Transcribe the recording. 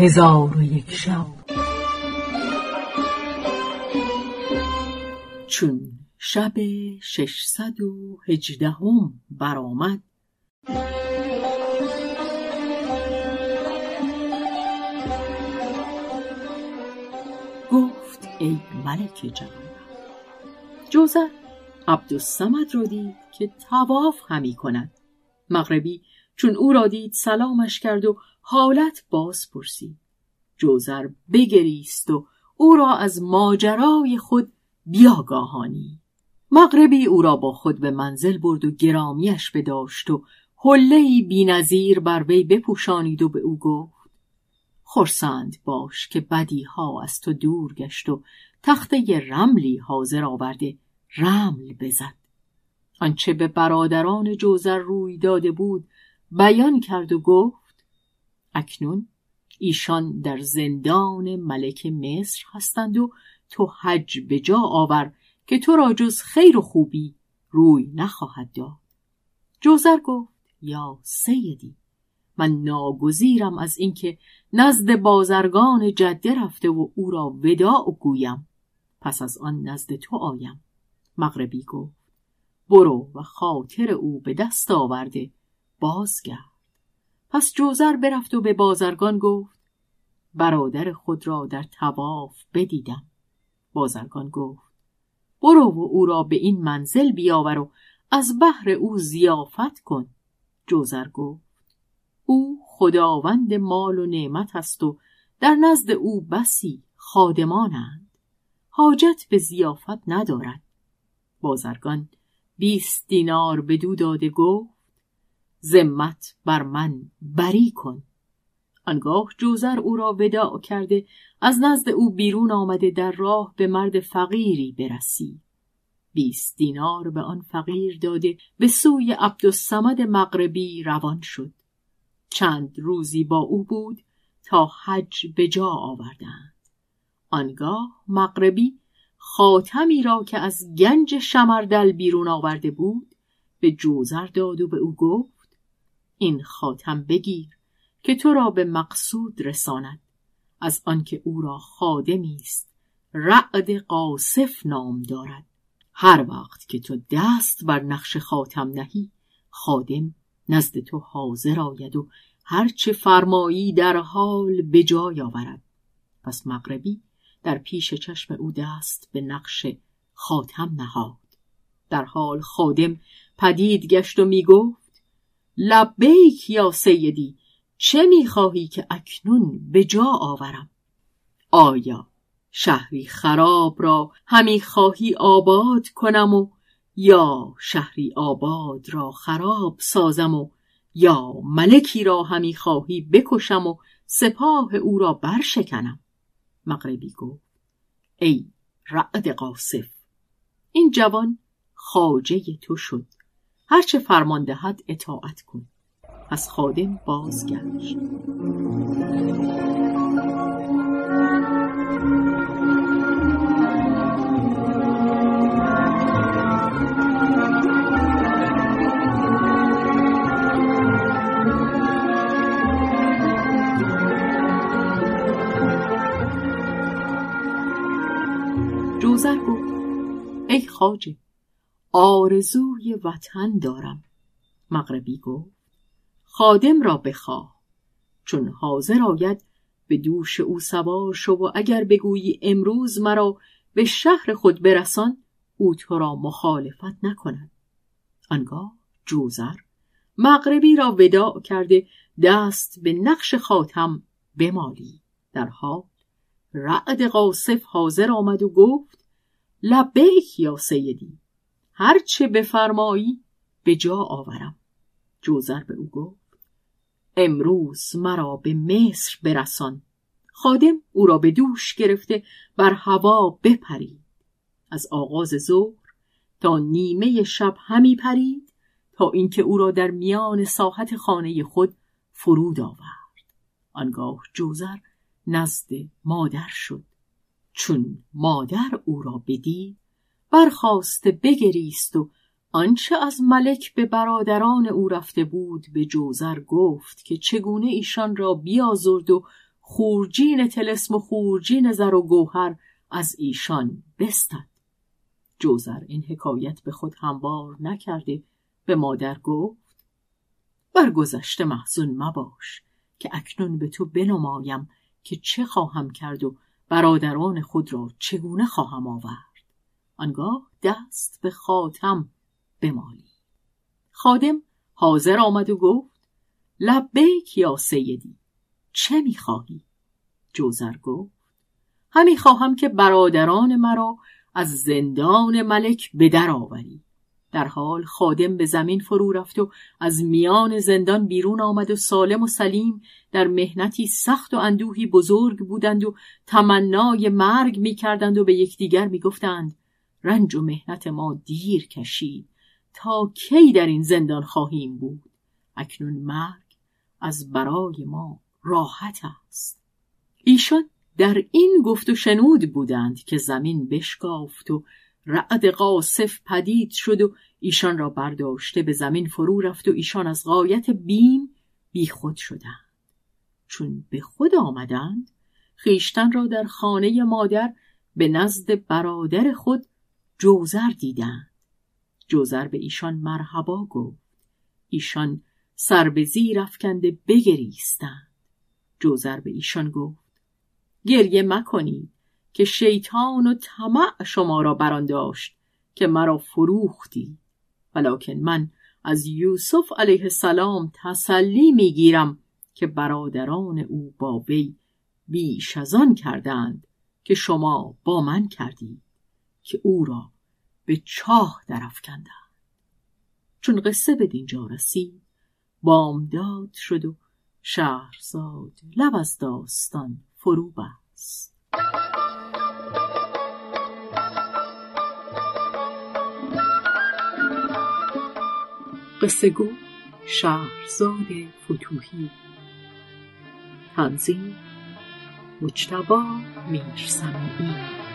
هزار و یک شب. چون شب ششصد و هجدهم برآمد گفت ای ملک جوان جوزر عبدالسمد را دید که تواف همی کند. مغربی چون او را دید سلامش کرد و حالت باز پرسید. جوزر بگریست و او را از ماجرای خود بیاگاهانی. مغربی او را با خود به منزل برد و گرامیش بداشت و حلهای بینظیر بر وی بپوشانید و به او گفت خرسند باش که بدیها از تو دور گشت و تخته رملی حاضر آورده رمل بزد. آنچه به برادران جوزر روی داده بود بیان کرد و گفت اکنون ایشان در زندان ملک مصر هستند و تو حج به جا آور که تو را جز خیر و خوبی روی نخواهد داد. جوزر گفت یا سیدی من ناگزیرم از اینکه نزد بازرگان جده رفته و او را وداع گویم. پس از آن نزد تو آیم. مغربی گفت برو و خاطر او به دست آورده. بازگرد. پس جوزر برفت و به بازرگان گفت برادر خود را در تواف بدیدم. بازرگان گفت برو و او را به این منزل بیاور و از بحر او زیافت کن. جوزر گفت او خداوند مال و نعمت است و در نزد او بسی خادمانند. حاجت به زیافت ندارد. بازرگان بیست دینار بدو داده گفت ذمت بر من بری کن. آنگاه جوزر او را وداع کرده از نزد او بیرون آمده در راه به مرد فقیری برسی. بیست دینار به آن فقیر داده به سوی عبدالسمد مغربی روان شد. چند روزی با او بود تا حج به جا آوردند. آنگاه مغربی خاتمی را که از گنج شمردل بیرون آورده بود به جوزر داد و به او گفت این خاتم بگیر که تو را به مقصود رساند از آنکه او را خادمی است رعد قاصف نام دارد. هر وقت که تو دست بر نقش خاتم نهی خادم نزد تو حاضر آید و هرچه فرمایی در حال به جای آورد. پس مغربی در پیش چشم او دست به نقش خاتم نهاد. در حال خادم پدید گشت و می گفت لبیک یا سیدی چه می‌خواهی که اکنون به جا آورم؟ آیا شهری خراب را همی خواهی آباد کنم و یا شهری آباد را خراب سازم و یا ملکی را همی خواهی بکشم و سپاه او را برشکنم؟ مغربی گفت ای رعد قاصف این جوان خاجه تو شد. هرچه فرمان دهد اطاعت کن. از خادم بازگشت. جوزر گفت ای خاجه آرزوی وطن دارم. مغربی گفت خادم را بخواه. چون حاضر آید به دوش او سوار شو و اگر بگویی امروز مرا به شهر خود برسان او تو را مخالفت نکند. آنگاه جوزر مغربی را وداع کرده دست به نقش خاتم بمالی. در حال رعد قاصف حاضر آمد و گفت لبیک یا سیدی. هرچه بفرمایی به جا آورم. جوزر به او گفت امروز مرا به مصر برسان. خادم او را به دوش گرفته بر هوا بپرید. از آغاز ظهر تا نیمه شب همی پرید تا اینکه او را در میان ساحت خانه خود فرود آورد. آنگاه جوزر نزد مادر شد. چون مادر او را بدید برخواسته بگریست و آنچه از ملک به برادران او رفته بود به جوزر گفت که چگونه ایشان را بیازرد و خورجین تلسم و خورجین زر و گوهر از ایشان بستد. جوزر این حکایت به خود هموار نکرده به مادر گفت بر گذشته محزون مباش که اکنون به تو بنمایم که چه خواهم کرد و برادران خود را چگونه خواهم آورد. آنگاه دست به خاتم بمالی. خادم حاضر آمد و گفت لبیک یا سیدی چه می‌خواهی؟ جوزر گفت همی خواهم که برادران مرا از زندان ملک به در آوری. در حال خادم به زمین فرو رفت و از میان زندان بیرون آمد و سالم و سلیم در مهنتی سخت و اندوهی بزرگ بودند و تمنای مرگ می کردند و به یکدیگر می گفتند رنج و مهنت ما دیر کشید تا کی در این زندان خواهیم بود. اکنون مرگ از برای ما راحت است. ایشان در این گفت و شنود بودند که زمین بشکافت و رعد قاصف پدید شد و ایشان را برداشته به زمین فرو رفت و ایشان از غایت بیم بیخود شدند. چون به خود آمدند خیشتن را در خانه مادر به نزد برادر خود جوزر دیدند. جوزر به ایشان مرحبا گفت. ایشان سر به زیر افکنده بگریستند. جوزر به ایشان گفت. گریه مکنید که شیطان و طمع شما را بران داشت که مرا فروختی. ولکن من از یوسف علیه السلام تسلی می‌گیرم که برادران او با وی بیش از آن کردند که شما با من کردید. که او را به چاه درافکندند. چون قصه به دینجا رسید بامداد شد و شهرزاد لب از داستان فرو بست. قصه گو شهرزاد فتوهی تنظیم مجتبا میرسمی